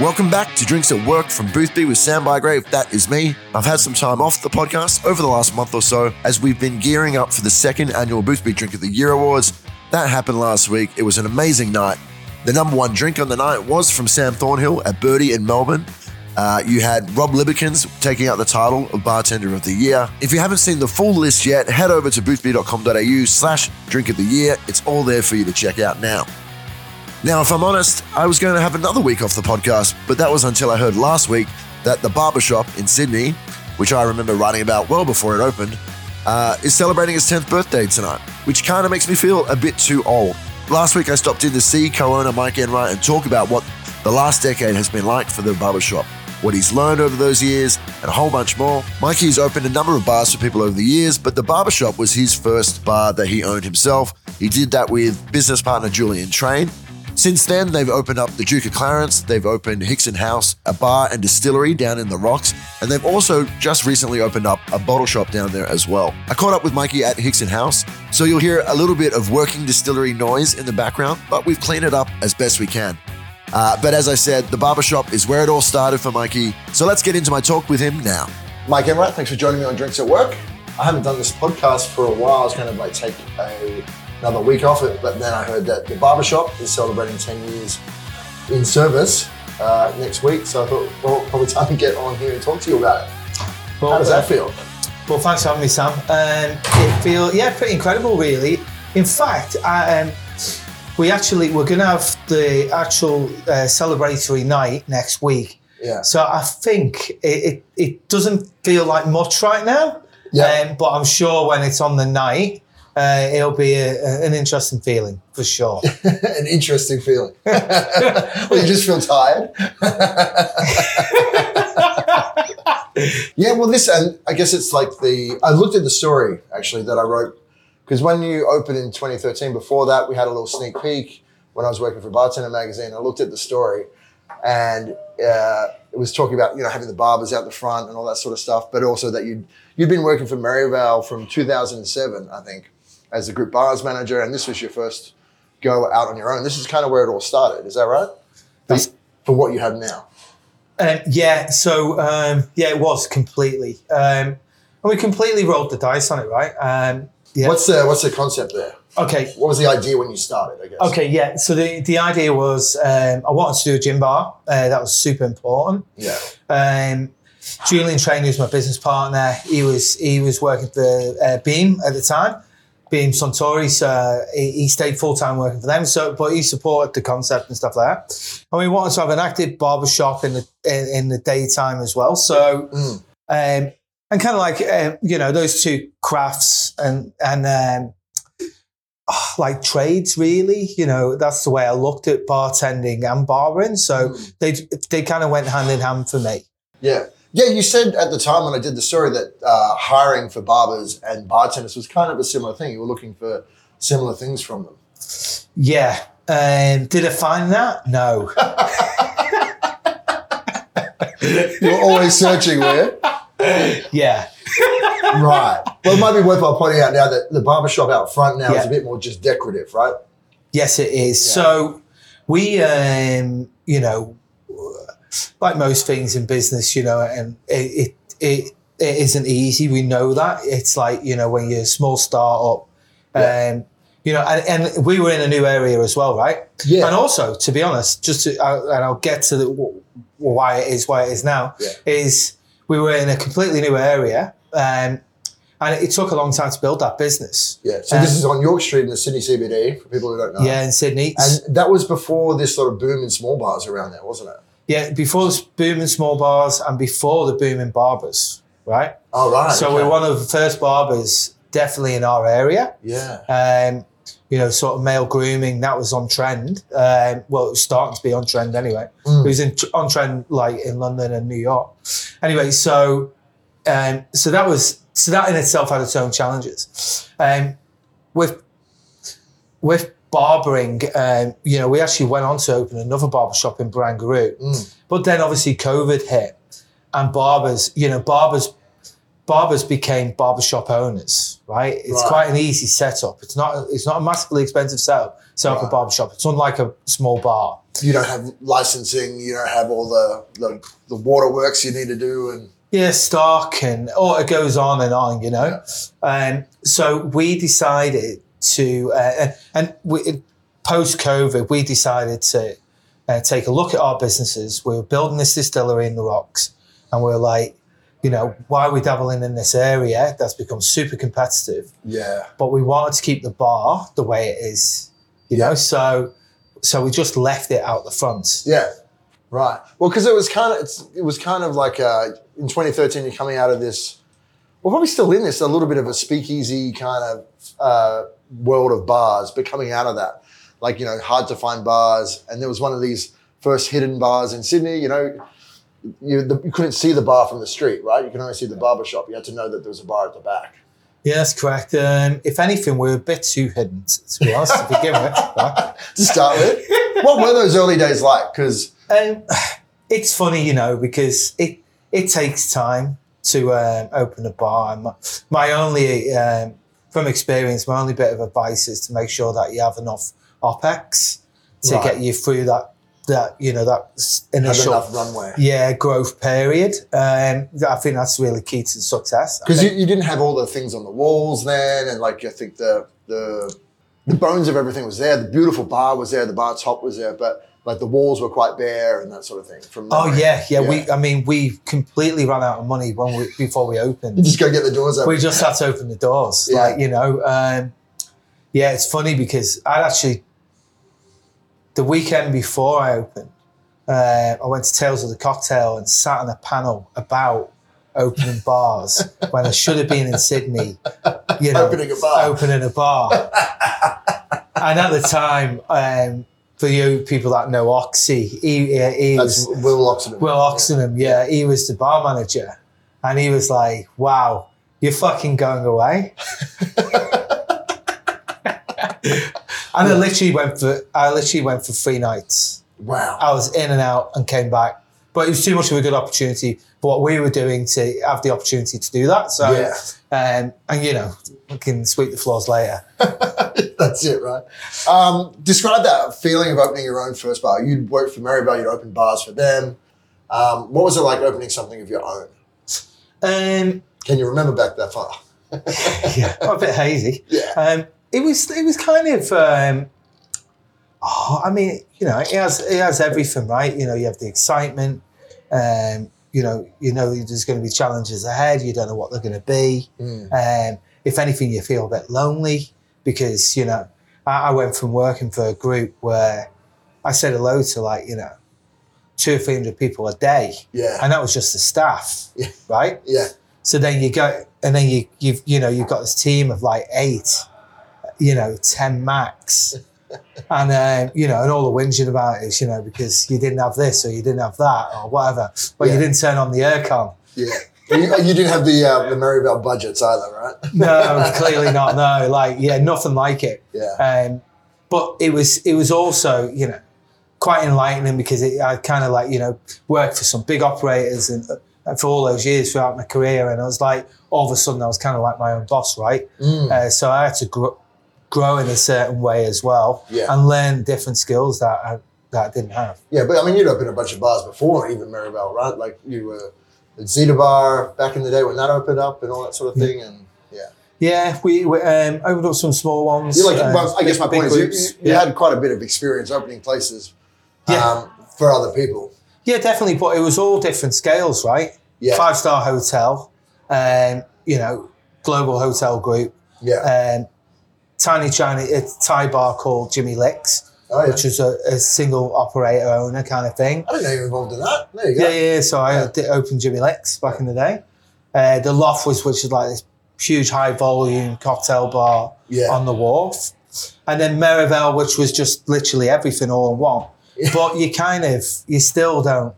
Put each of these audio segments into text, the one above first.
Welcome back to Drinks at Work from Boothby with Sam Bygrave. That is me. I've had some time off the podcast over the last month or so as we've been gearing up for the second annual Boothby Drink of the Year Awards. That happened last week. It was an amazing night. The number one drink on the night was from Sam Thornhill at Byrdi in Melbourne. Uh, you had Rob Libecans taking out the title of Bartender of the Year. If you haven't seen the full list yet, head over to boothby.com.au slash drink of the year. It's all there for you to check out now. Now, if I'm honest, I was going to have another week off the podcast, but that was until I heard last week that the barbershop in Sydney, which I remember writing about well before it opened, uh, is celebrating its 10th birthday tonight, which kind of makes me feel a bit too old. Last week, I stopped in to see co owner Mike Enright and talk about what the last decade has been like for the barbershop, what he's learned over those years, and a whole bunch more. Mikey's opened a number of bars for people over the years, but the barbershop was his first bar that he owned himself. He did that with business partner Julian Train, since then, they've opened up the Duke of Clarence, they've opened Hickson House, a bar and distillery down in the Rocks, and they've also just recently opened up a bottle shop down there as well. I caught up with Mikey at Hickson House, so you'll hear a little bit of working distillery noise in the background, but we've cleaned it up as best we can. Uh, but as I said, the barbershop is where it all started for Mikey, so let's get into my talk with him now. Mike Enright, thanks for joining me on Drinks at Work. I haven't done this podcast for a while. I was kind of like take a another week off it. But then I heard that the barbershop is celebrating 10 years in service uh, next week. So I thought, well, probably time to get on here and talk to you about it. Well, How does that feel? Well, thanks for having me, Sam. Um, it feel yeah, pretty incredible, really. In fact, I, um, we actually we're going to have the actual uh, celebratory night next week. Yeah. So I think it, it, it doesn't feel like much right now. Yeah. Um, but I'm sure when it's on the night, uh, it'll be a, a, an interesting feeling for sure. an interesting feeling. well, you just feel tired. yeah, well, this, and I guess it's like the. I looked at the story actually that I wrote because when you opened in 2013, before that, we had a little sneak peek when I was working for Bartender Magazine. I looked at the story and uh, it was talking about you know having the barbers out the front and all that sort of stuff, but also that you'd you'd been working for Merivale from 2007, I think, as the group bars manager, and this was your first go out on your own. This is kind of where it all started. Is that right? That's, for what you have now. Um, yeah. So um, yeah, it was completely. Um, and we completely rolled the dice on it, right? Um, yeah. What's the What's the concept there? Okay. What was the idea when you started? I guess. Okay. Yeah. So the the idea was um, I wanted to do a gin bar. Uh, that was super important. Yeah. Um, Julian Train, who's my business partner, he was he was working for uh, Beam at the time being Suntory, so he, he stayed full time working for them. So, but he supported the concept and stuff like that. And we wanted to have an active barber shop in the in, in the daytime as well. So, mm. um, and kind of like uh, you know those two crafts and and um, oh, like trades really. You know that's the way I looked at bartending and barbering. So mm. they they kind of went hand in hand for me. Yeah. Yeah, you said at the time when I did the story that uh, hiring for barbers and bartenders was kind of a similar thing. You were looking for similar things from them. Yeah. Um, did I find that? No. You're always searching, were Yeah. right. Well, it might be worthwhile pointing out now that the barbershop out front now yeah. is a bit more just decorative, right? Yes, it is. Yeah. So we, um, you know, like most things in business, you know, and it, it, it, it isn't easy. We know that. It's like, you know, when you're a small startup, yeah. um, you know, and, and, we were in a new area as well, right? Yeah. And also, to be honest, just to, uh, and I'll get to the, why it is why it is now, yeah. is we were in a completely new area. Um, and it took a long time to build that business. Yeah. So um, this is on York Street in the Sydney CBD for people who don't know. Yeah, in Sydney. And that was before this sort of boom in small bars around there, wasn't it? Yeah, before the boom in small bars and before the boom in barbers, right? Oh, right. So okay. we're one of the first barbers definitely in our area. Yeah. Um, you know, sort of male grooming, that was on trend. Um, well, it was starting to be on trend anyway. Mm. It was in, on trend like in London and New York. Anyway, so um, so that was so that in itself had its own challenges. Um, with with barbering, um, you know, we actually went on to open another barber shop in Barangaroo. Mm. But then obviously COVID hit and barbers, you know, barbers barbers became barbershop owners, right? It's right. quite an easy setup. It's not it's not a massively expensive setup. set up a Right. barbershop. It's unlike a small bar. You don't have licensing. You don't have all the the, the waterworks you need to do, and Yeah, stock and oh, it goes on and on, you know. Um, so we decided to, uh, and, and we, post COVID, we decided to uh, take a look at our businesses. We were building this distillery in the rocks, and we were like, you know, why are we dabbling in this area that's become super competitive? yeah, But we wanted to keep the bar the way it is, you know. So, so we just left it out the front. yeah, right. Well, because it was kind of it's, it was kind of like uh, in 2013, you're coming out of this. Well, probably still in this a little bit of a speakeasy kind of uh, world of bars, but coming out of that, like you know, hard to find bars, and there was one of these first hidden bars in Sydney. You know, you, the, you couldn't see the bar from the street, right? You can only see the barber shop. You had to know that there was a bar at the back. Yeah, that's correct. Um, if anything, we're a bit too hidden, to be honest, to begin with. right? To start with, what were those early days like? Because Um, it's funny, you know, because it it takes time to um, open a bar. And my, my only, um, from experience, my only bit of advice is to make sure that you have enough OPEX to Right. get you through that, that you know, that initial runway. yeah growth period. Um, I think that's really key to success. Because you, you didn't have all the things on the walls then, and like I think the the the bones of everything was there. The beautiful bar was there. The bar top was there, but like the walls were quite bare and that sort of thing. From Oh memory. yeah, yeah, We, I mean, we completely ran out of money when we before we opened. you just go get the doors open. we just had to open the doors. Yeah. Like, you know, um, yeah, it's funny because I actually, the weekend before I opened, uh, I went to Tales of the Cocktail and sat on a panel about opening bars when I should have been in Sydney, you know, Opening a bar. opening a bar. and at the time, um, for you people that know Oxy, he, he, That's was Will Oxenden. Will Oxenham, yeah, he was the bar manager, and he was like, "Wow, you're fucking going away." and I literally went for I literally went for three nights. Wow. I was in and out and came back, but it was too much of a good opportunity for what we were doing to have the opportunity to do that. So, Yeah. um, and you know, we can sweep the floors later. That's it, right? Um, describe that feeling of opening your own first bar. You'd worked for Merivale, you'd opened bars for them. Um, what was it like opening something of your own? Um, Can you remember back that far? yeah, a bit hazy. Yeah. Um, it was it was kind of um, oh, I mean, you know, it has it has everything, right? You know, you have the excitement. Um, you know, you know there's going to be challenges ahead. You don't know what they're going to be. Mm. Um, if anything, you feel a bit lonely because you know I, I went from working for a group where I said hello to like you know two or three hundred people a day, Yeah. and that was just the staff, Yeah. right? Yeah. So then you go, and then you you've you know you've got this team of like eight, you know, ten max, and uh, you know, and all the whinging about it is you know because you didn't have this or you didn't have that or whatever, but Yeah. you didn't turn on the aircon. Yeah. you, you didn't have the uh, the budgets either, right? No, clearly not. No, like yeah, nothing like it. Yeah. Um, but it was it was also you know quite enlightening because it, I kind of like you know worked for some big operators and, and for all those years throughout my career, and I was like all of a sudden I was kind of like my own boss, right? Mm. Uh, so I had to grow, grow in a certain way as well, Yeah. and learn different skills that I, that I didn't have. Yeah, but I mean, you'd opened a bunch of bars before, even Merivale, right? Like you were at Zeta Bar back in the day when that opened up and all that sort of thing. And yeah, Yeah, we, we um, opened up some small ones. you like. uh, well, I guess my point is, you, you, you yeah. had quite a bit of experience opening places Yeah. um, for other people. yeah, definitely. But it was all different scales, right? Yeah, Five star hotel, um, you know, global hotel group, yeah. um, tiny China a Thai bar called Jimmy Liks, oh yeah. which was a, a single operator owner kind of thing. I didn't know you were involved in that. There you go. Yeah, yeah. yeah. So I Yeah. did open Jimmy Liks back in the day. Uh, the Loft was, which is like this huge high volume cocktail bar Yeah. on the wharf. And then Merivale, which was just literally everything all in one. Yeah. But you kind of, you still don't,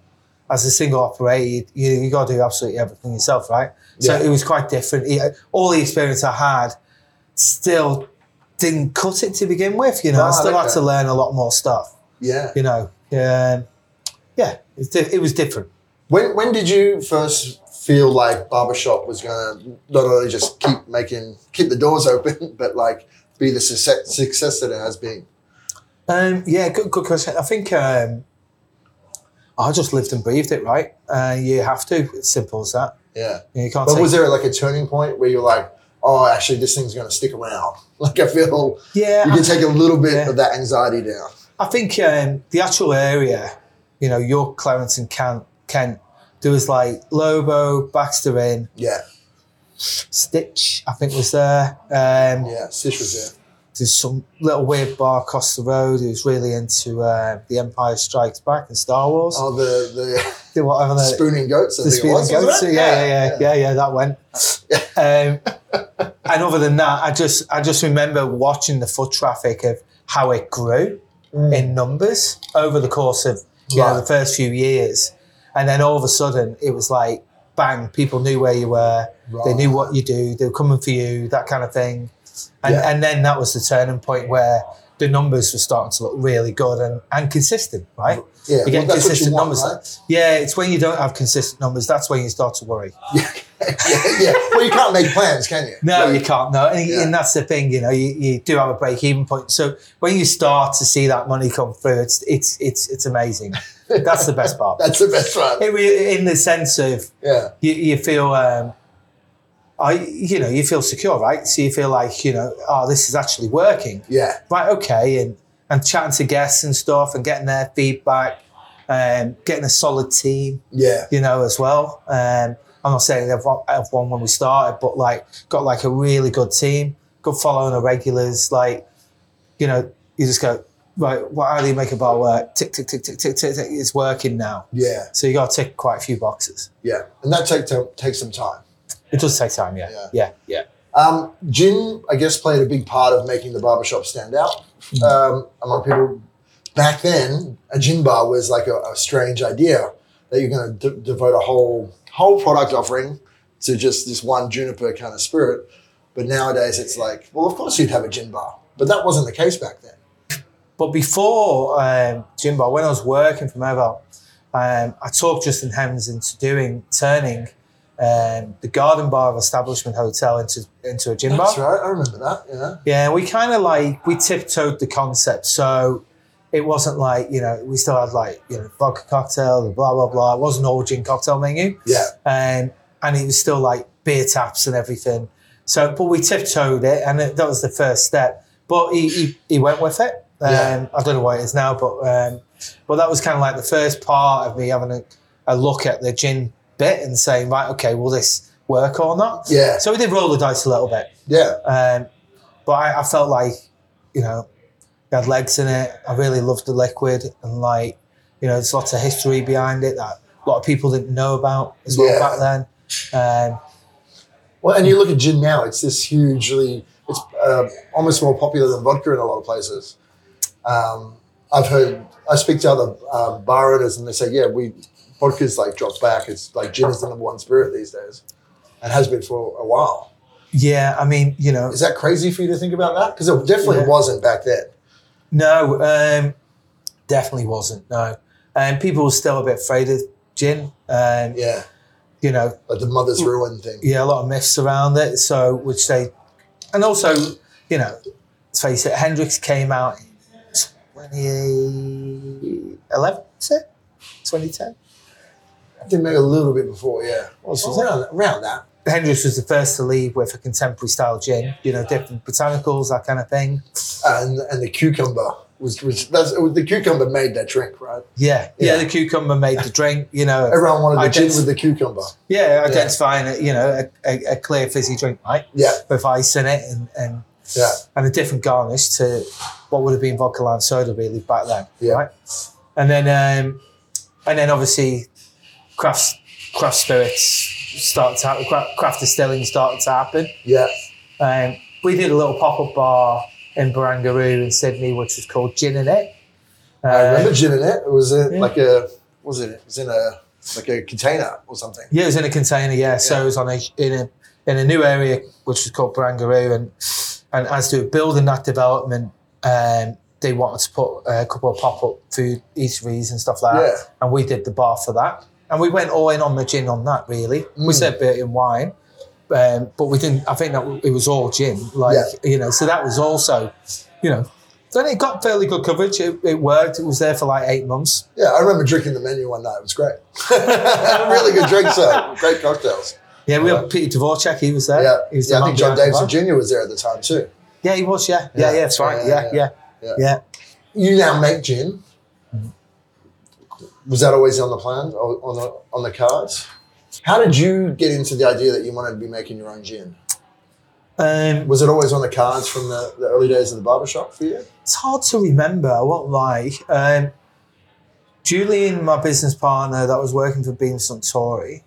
as a single operator, you, you, you got to do absolutely everything yourself, right? So it was quite different. All the experience I had still didn't cut it to begin with. You know, I Right, still had to learn a lot more stuff. yeah. You know, um, yeah, it, it was different. When when did you first feel like barbershop was gonna not only just keep making keep the doors open, but like be the success, success that it has been? Um, yeah, good, good question. I think um, I just lived and breathed it, right? Uh, you have to. It's simple as that. Yeah. You can't But was there like a turning point where you're like, oh, actually, this thing's going to stick around? Like, I feel Yeah, you can take a little bit Yeah. of that anxiety down. I think um, the actual area, you know, York, Clarence, and Kent, Kent, there was like Lobo, Baxter Inn, Yeah. Stitch, I think was there. Um, Yeah. Stitch was there. There's some little weird bar across the road who's really into uh, The Empire Strikes Back and Star Wars. Oh, the, the Did whatever the, spooning goats. I the think it speed was, goats. Yeah, yeah, yeah, yeah, yeah, that went. um, and other than that, I just I just remember watching the foot traffic of how it grew in numbers over the course of you know, the first few years, and then all of a sudden it was like bang, people knew where you were, they knew what you do, they were coming for you, that kind of thing, and Yeah. and then that was the turning point where. The numbers were starting to look really good and, and consistent, right? Yeah, you well, consistent want, numbers. right? Yeah, it's when you don't have consistent numbers that's when you start to worry. yeah, yeah. Well, you can't make plans, can you? No, Like, you can't. No, and, Yeah. and that's the thing. You know, you, you do have a break even point. So when you start to see that money come through, it's it's it's it's amazing. That's the best part. That's the best part. It in the sense of Yeah. you, you feel, um, I you know, you feel secure, right? So you feel like you know, oh, this is actually working, Yeah. right? Okay, and and chatting to guests and stuff, and getting their feedback, um, getting a solid team Yeah. you know, as well. Um, I'm not saying they've won, have won when we started, but like got like a really good team, good following of regulars. Like, you know, you just go right. What how do you make a bar work? Tick tick tick tick tick tick. tick. It's working now. Yeah. So you got to tick quite a few boxes. Yeah. And that take, to, takes some time. It does take time. Yeah, Yeah. yeah, yeah. Um, gin, I guess, played a big part of making the barbershop stand out Mm. um, among people. Back then, a gin bar was like a, a strange idea that you're going to d- devote a whole whole product offering to just this one juniper kind of spirit. But nowadays, it's like, well, of course you'd have a gin bar, but that wasn't the case back then. But before um, Gin Bar, when I was working for Merivale, um, I talked Justin Hemmes into doing turning um, the Garden Bar of Establishment Hotel into into a gin bar. That's right. I remember that. Yeah. Yeah, we kind of like we tiptoed the concept, so it wasn't like you know we still had like you know vodka cocktail blah blah blah. It wasn't all gin cocktail menu, Yeah. um, and it was still like beer taps and everything. So, but we tiptoed it, and it, that was the first step. But he he, he went with it. Um, Yeah. I don't know what it is now, but um, but that was kind of like the first part of me having a, a look at the gin bit and saying, right, okay, will this work or not? Yeah. So we did roll the dice a little bit. Yeah. Um, but I, I felt like, you know, it had legs in it. I really loved the liquid and like, you know, there's lots of history behind it that a lot of people didn't know about as well Yeah. back then. Um, Well, and you look at gin now; it's this hugely, it's uh, almost more popular than vodka in a lot of places. Um, I've heard, I speak to other um, bar owners, and they say, "Yeah, we vodka's like dropped back. It's like gin is the number one spirit these days, and has been for a while." yeah, I mean, you know, Is that crazy for you to think about that? Because it definitely Yeah. wasn't back then. no, um, definitely wasn't. No, and people were still a bit afraid of gin. Um, Yeah, You know, like the mother's ruin thing. yeah, a lot of myths around it. So, which they, and also, you know, let's face it, Hendrick's came out in 2011, is it? 2010? Think maybe a little bit before. Yeah, was it? around, around that. Hendrick's was the first to leave with a contemporary style gin, you know, different botanicals, that kind of thing. And and the cucumber was, was that's was, the cucumber made that drink, right? Yeah, yeah, Yeah. the cucumber made the drink, you know. Everyone wanted the gin with the cucumber. yeah, identifying it, you know, a, a, a clear fizzy drink, right? Yeah, With ice in it and, and yeah, and a different garnish to what would have been vodka lime soda really back then. Yeah. Right. And then um, and then obviously craft craft spirits started to happen, craft, craft distilling started to happen. yeah. Um, we did a little pop up bar in Barangaroo in Sydney, which was called Gin and It. I Uh, remember gin and it. It was a, Yeah. like a, was it? It was in a like a container or something. Yeah, it was in a container. Yeah, so it was on a in a in a new area which was called Barangaroo, and and as they were building that development, um, they wanted to put a couple of pop up food eateries and stuff like that, Yeah. and we did the bar for that, and we went all in on the gin on that. Really, we Mm. said beer and wine, um, but we didn't. I think that it was all gin, like Yeah. you know. So that was also, you know, then it got fairly good coverage. It, it worked. It was there for like eight months. Yeah, I remember drinking the menu one night. It was great. really good drinks, though. Great cocktails. Yeah, we had Peter Dvorak. He was there. Yeah, he was yeah the I think John Davidson. Jr. was there at the time too. Yeah, he was. Yeah, yeah, Yeah. yeah. that's right. Yeah, Yeah, yeah, yeah, yeah. yeah. You now make gin. Was that always on the plan, or on the on the cards? How did you get into the idea that you wanted to be making your own gin? Um, Was it always on the cards from the, the early days of the barbershop for you? it's hard to remember. I won't lie. Um, Julian, my business partner that was working for Beam Suntory,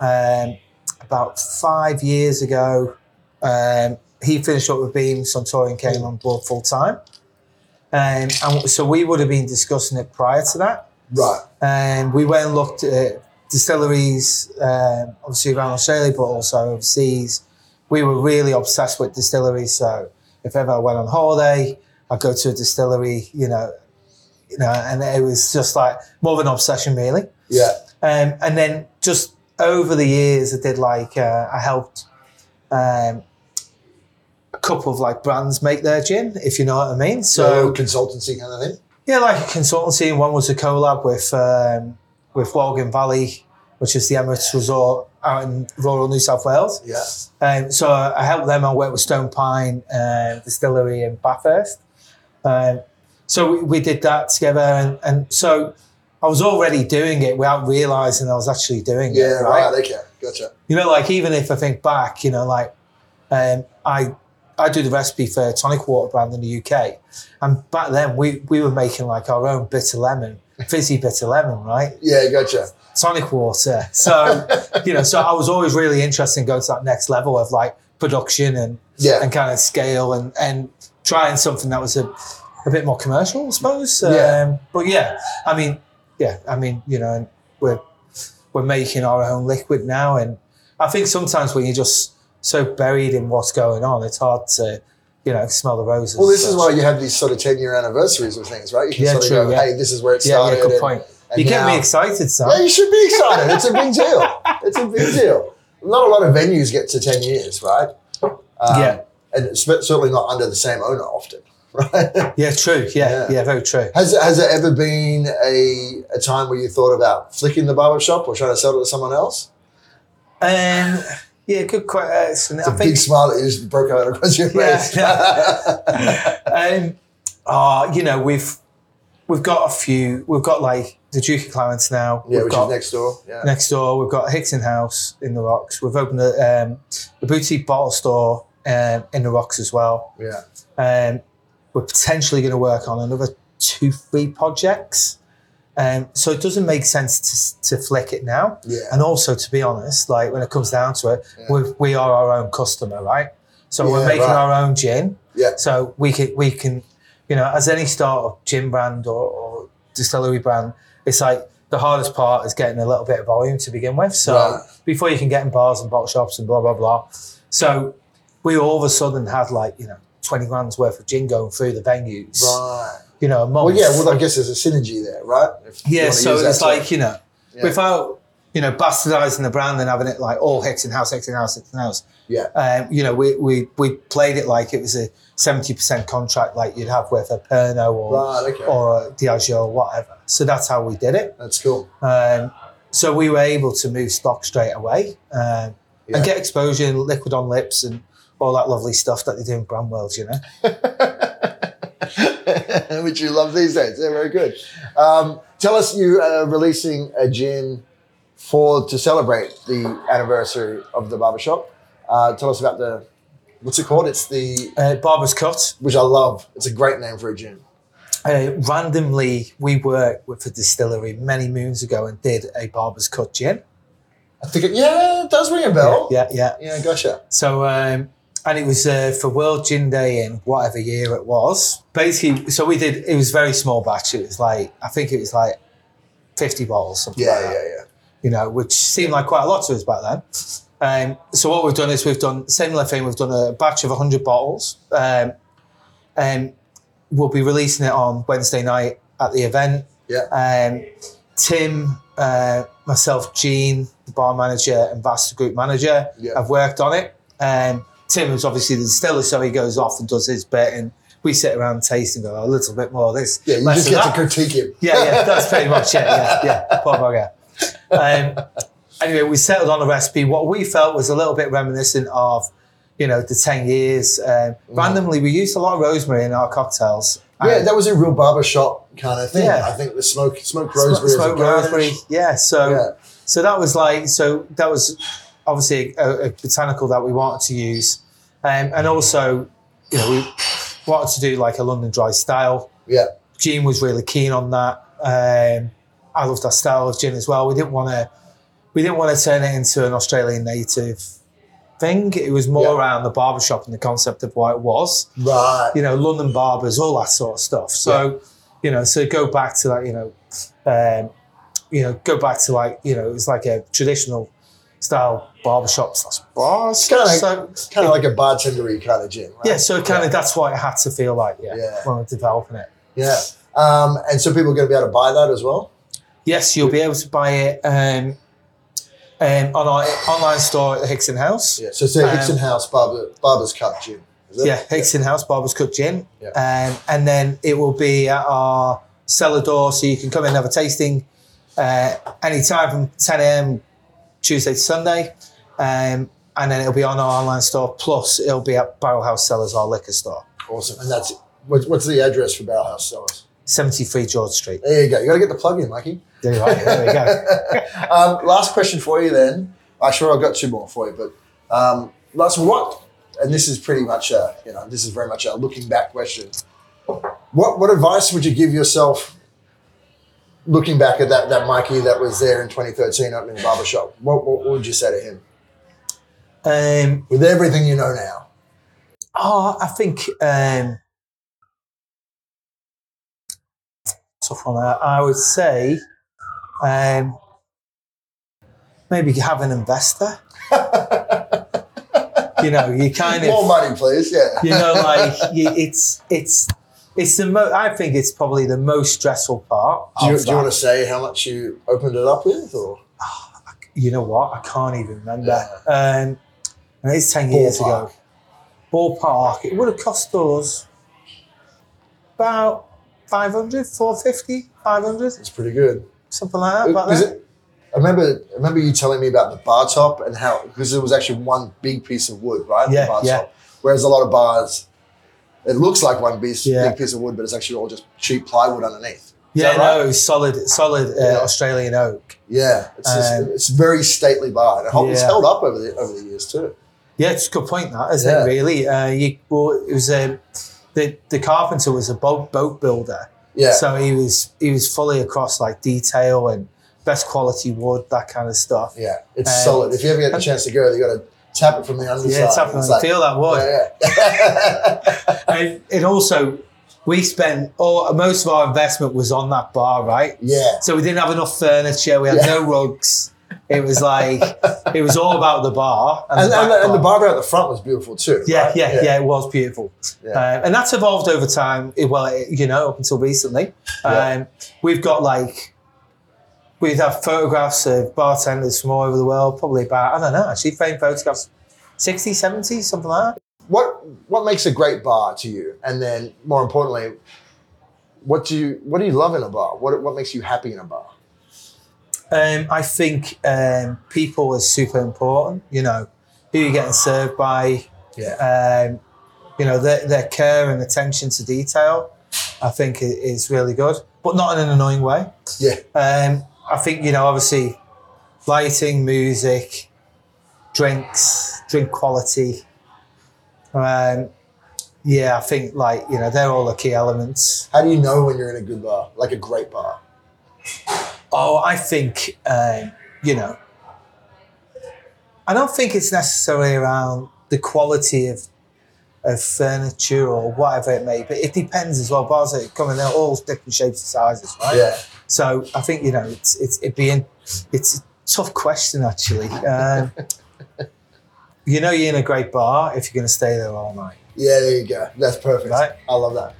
um, about five years ago, um, he finished up with Beam Suntory and came on board full time. Um, and so we would have been discussing it prior to that. Right. And we went and looked at distilleries, um, obviously around Australia, but also overseas. We were really obsessed with distilleries. So if ever I went on holiday, I'd go to a distillery, you know, you know, and it was just like more of an obsession, really. Yeah. Um, and then just over the years, I did like uh, I helped um, a couple of like brands make their gin, if you know what I mean. So So consultancy kind of thing. Yeah, like a consultancy, and one was a collab with um, with Wolgan Valley, which is the Emirates Resort out in rural New South Wales. Yeah. Um, so I helped them. I worked with Stone Pine uh, Distillery in Bathurst. Um, so we, we did that together, and, and so I was already doing it without realizing I was actually doing Yeah. it. Yeah, right? right. Okay. Gotcha. You know, like even if I think back, you know, like um, I I do the recipe for tonic water brand in the UK, and back then we we were making like our own bitter lemon, fizzy bitter lemon, right? Yeah. Gotcha. Tonic water. So you know, so I was always really interested in going to that next level of like production and Yeah. and kind of scale and and trying something that was a a bit more commercial, I suppose. Yeah. Um, but yeah, I mean, yeah, I mean, you know, and we're we're making our own liquid now, and I think sometimes when you're just so buried in what's going on, it's hard to, you know, smell the roses. Well, this is why you have these sort of ten year anniversaries of things, right? You can Yeah, sort of true, go, yeah. hey, this is where it started. yeah, good and- point. and You get me excited, Sam. Yeah, you should be excited. It's a big deal. It's a big deal. Not a lot of venues get to 10 years, right? Um, Yeah. And certainly not under the same owner often, right? Yeah, true. Yeah, Yeah. yeah, very true. has, has there ever been a, a time where you thought about flicking the barber shop or trying to sell it to someone else? Um, yeah, good question. It's a I big think smile that just broke out across your Yeah, face. um, uh, you know, we've we've got a few. We've got like the Duke of Clarence now. yeah, we've which got is next door. Yeah. next door. We've got Hickson House in the Rocks. We've opened a, um, a boutique bottle store um, in the Rocks as well. Yeah. Um, we're potentially going to work on another two, three projects. Um, so it doesn't make sense to, to flick it now. Yeah. And also, to be honest, like when it comes down to it, Yeah. we we are our own customer, right? So we're making right. our own gin. Yeah. So we can we can, you know, as any startup gin brand or, or distillery brand, it's like the hardest part is getting a little bit of volume to begin with. So Right. before you can get in bars and bottle shops and blah blah blah. So we all of a sudden had like you know twenty grand's worth of gin going through the venues. Right. You know, a month. Well, yeah, well, I guess there's a synergy there, right? If Yeah, so it's like you know, Yeah. without you know bastardizing the brand and having it like all Hickson House, Hickson House, Hickson House. Yeah. Um, you know, we, we we played it like it was a seventy percent contract, like you'd have with a Pernod or Right, okay. or a Diageo or whatever. So that's how we did it. That's cool. Um, so we were able to move stock straight away um, Yeah. and get exposure, and liquid on lips, and all that lovely stuff that they do in Bramwell's. You know. which you love these days. They're very good. Um, tell us, you are releasing a gin for to celebrate the anniversary of the barbershop. Uh, tell us about the what's it called? It's the Uh, Barber's Cut. which I love. It's a great name for a gin. Uh, randomly, we worked with a distillery many moons ago and did a Barber's Cut gin. I think it, yeah, it does ring a bell. Yeah, yeah. Yeah, gotcha. So, um, and it was uh, for World Gin Day in whatever year it was. Basically, so we did. It was a very small batch. It was like I think it was like fifty bottles, something Yeah, like yeah, that. yeah. You know, which seemed like quite a lot to us back then. Um, so what we've done is we've done similar thing. We've done a batch of hundred bottles. Um, and we'll be releasing it on Wednesday night at the event. Yeah. Um, Tim, uh, myself, Gene, the bar manager, and Vasta Group manager Yeah. have worked on it. Um, Tim is obviously the distiller, so he goes off and does his bit and we sit around tasting go "Oh, a little bit more of this. Yeah, you just get that." to critique him. Yeah, yeah, that's pretty much it. Yeah, yeah, poor bugger. Um, anyway, we settled on a recipe. What we felt was a little bit reminiscent of, you know, the ten years. Um, randomly, we used a lot of rosemary in our cocktails. Yeah, that was a real barbershop kind of thing. Yeah. I think the smoke, smoked smoke- rosemary, smoked rosemary. Yeah, so Yeah. so that was like so that was obviously a, a botanical that we wanted to use, um, and also, you know, we wanted to do like a London dry style. Yeah, Gene was really keen on that. Um, I loved our style of gin as well. We didn't want to, we didn't want to turn it into an Australian native thing. It was more Yeah. around the barbershop and the concept of what it was. right. You know, London barbers, all that sort of stuff. So, you know, so go back to that. You know, um, you know, go back to like you know, it was like a traditional style barbershop slash bars. Kinda like- so, Kind of like a bartendery kind of gin. Right? yeah, so kind of that's what it had to feel like. Yeah, Yeah. when we're developing it. Yeah. Um, and so people are going to be able to buy that as well. Yes, you'll be able to buy it um, um, on our online store at the Hickson House. Yeah. So it's a Hickson House Barber, Barber's Cut it? Yeah, Hickson House Barber's Cut Gin. Yeah. Um, and then it will be at our cellar door, so you can come in and have a tasting uh, anytime from 10 a.m. Tuesday to Sunday. Um, and then it'll be on our online store, plus it'll be at Barrel House Cellars, our liquor store, Awesome. And that's what, what's the address for Barrel House Cellars? 73 George Street. There you go. You got to get the plug in, Mikey. There you are, there we go. um, last question for you then. I'm sure I've got two more for you, but um, last what? And this is pretty much a, you know, this is very much a looking back question. What what advice would you give yourself looking back at that that Mikey that was there in 2013 opening the barbershop? What, what, what would you say to him Um, with everything you know now? Oh, I think um, tough one. there. I would say um, maybe have an investor. you know, you kind of More money, please. Yeah. you know, like you, it's it's it's the mo- I think it's probably the most stressful part. Do you, do you want to say how much you opened it up with, or you know what? I can't even remember. Um, and it's 10 years ago. Ballpark. It would have cost us about 500, 450, 500, it's pretty good? something like that. Is that. it, I remember, I remember you telling me about the bar top and how because it was actually one big piece of wood, right? Yeah, the bar yeah. top. Whereas a lot of bars, it looks like one piece, Yeah. big piece of wood, but it's actually all just cheap plywood underneath. Is Yeah, that right? no, solid, solid uh, Yeah. Australian oak. Yeah, it's just, Um, it's very stately bar. And it held- it's held up over the over the years too. Yeah, it's a good point, that, isn't Yeah. it, really? Uh, you, well, it was um, the, the carpenter was a boat, boat builder. Yeah, So he was he was fully across like detail and best quality wood, that kind of stuff. yeah, it's Um, solid. If you ever get the chance to go, you got to tap it from the underside. Yeah, tap it on, feel that wood. Yeah, yeah. and it also we spent all most of our investment was on that bar, right? yeah. So we didn't have enough furniture. We had Yeah. no rugs. It was like it was all about the bar and, And, the, and, the, and the bar. at the front was beautiful too. Yeah, right? yeah, yeah, It was beautiful, Yeah. Um, and that's evolved over time. It- well, it- you know, up until recently, Yeah. um, we've got like we'd have photographs of bartenders from all over the world. Probably about I don't know, actually, framed photographs, 60, 70, something like that. what what makes a great bar to you and then more importantly what do you what do you love in a bar what what makes you happy in a bar Um, I think um, people is super important. You know, who you're getting served by. yeah Um, you know, their, their care and attention to detail. I think is really good, but not in an annoying way. yeah Um, I think you know, obviously, lighting, music, drinks, drink quality. Um, yeah, I think like you know they're all the key elements. how do you know when you're in a good bar like a great bar Oh, I think um, you know. I don't think it's necessarily around the quality of of furniture or whatever it may be. It depends as well. Bars that come in they're all different shapes and sizes, right? yeah So I think you know it's it's it being it's a tough question actually. Um, you know you're in a great bar if you're going to stay there all night. yeah there you go that's perfect Right. i love that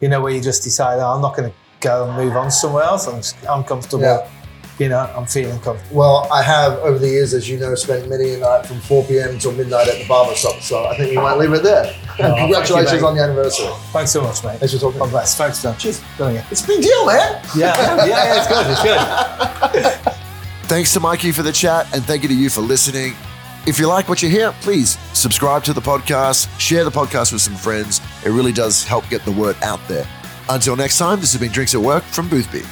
You know where you just decide, oh, I'm not going to go and move on somewhere else. I'm just, I'm comfortable Yeah. You know, I'm feeling comfortable. Well, I have over the years, as you know, spent many a night from 4 p.m. until midnight at the barber shop. So I think we might leave it there. Oh, Congratulations you, on the anniversary. Thanks so much, mate. Thanks for talking. God bless. Thanks, John. Cheers. It's a big deal, man. Yeah, yeah, yeah, it's good. It's good. Thanks to Mikey for the chat, and thank you to you for listening. If you like what you hear, please subscribe to the podcast, share the podcast with some friends. It really does help get the word out there. Until next time, this has been Drinks at Work from Boothby.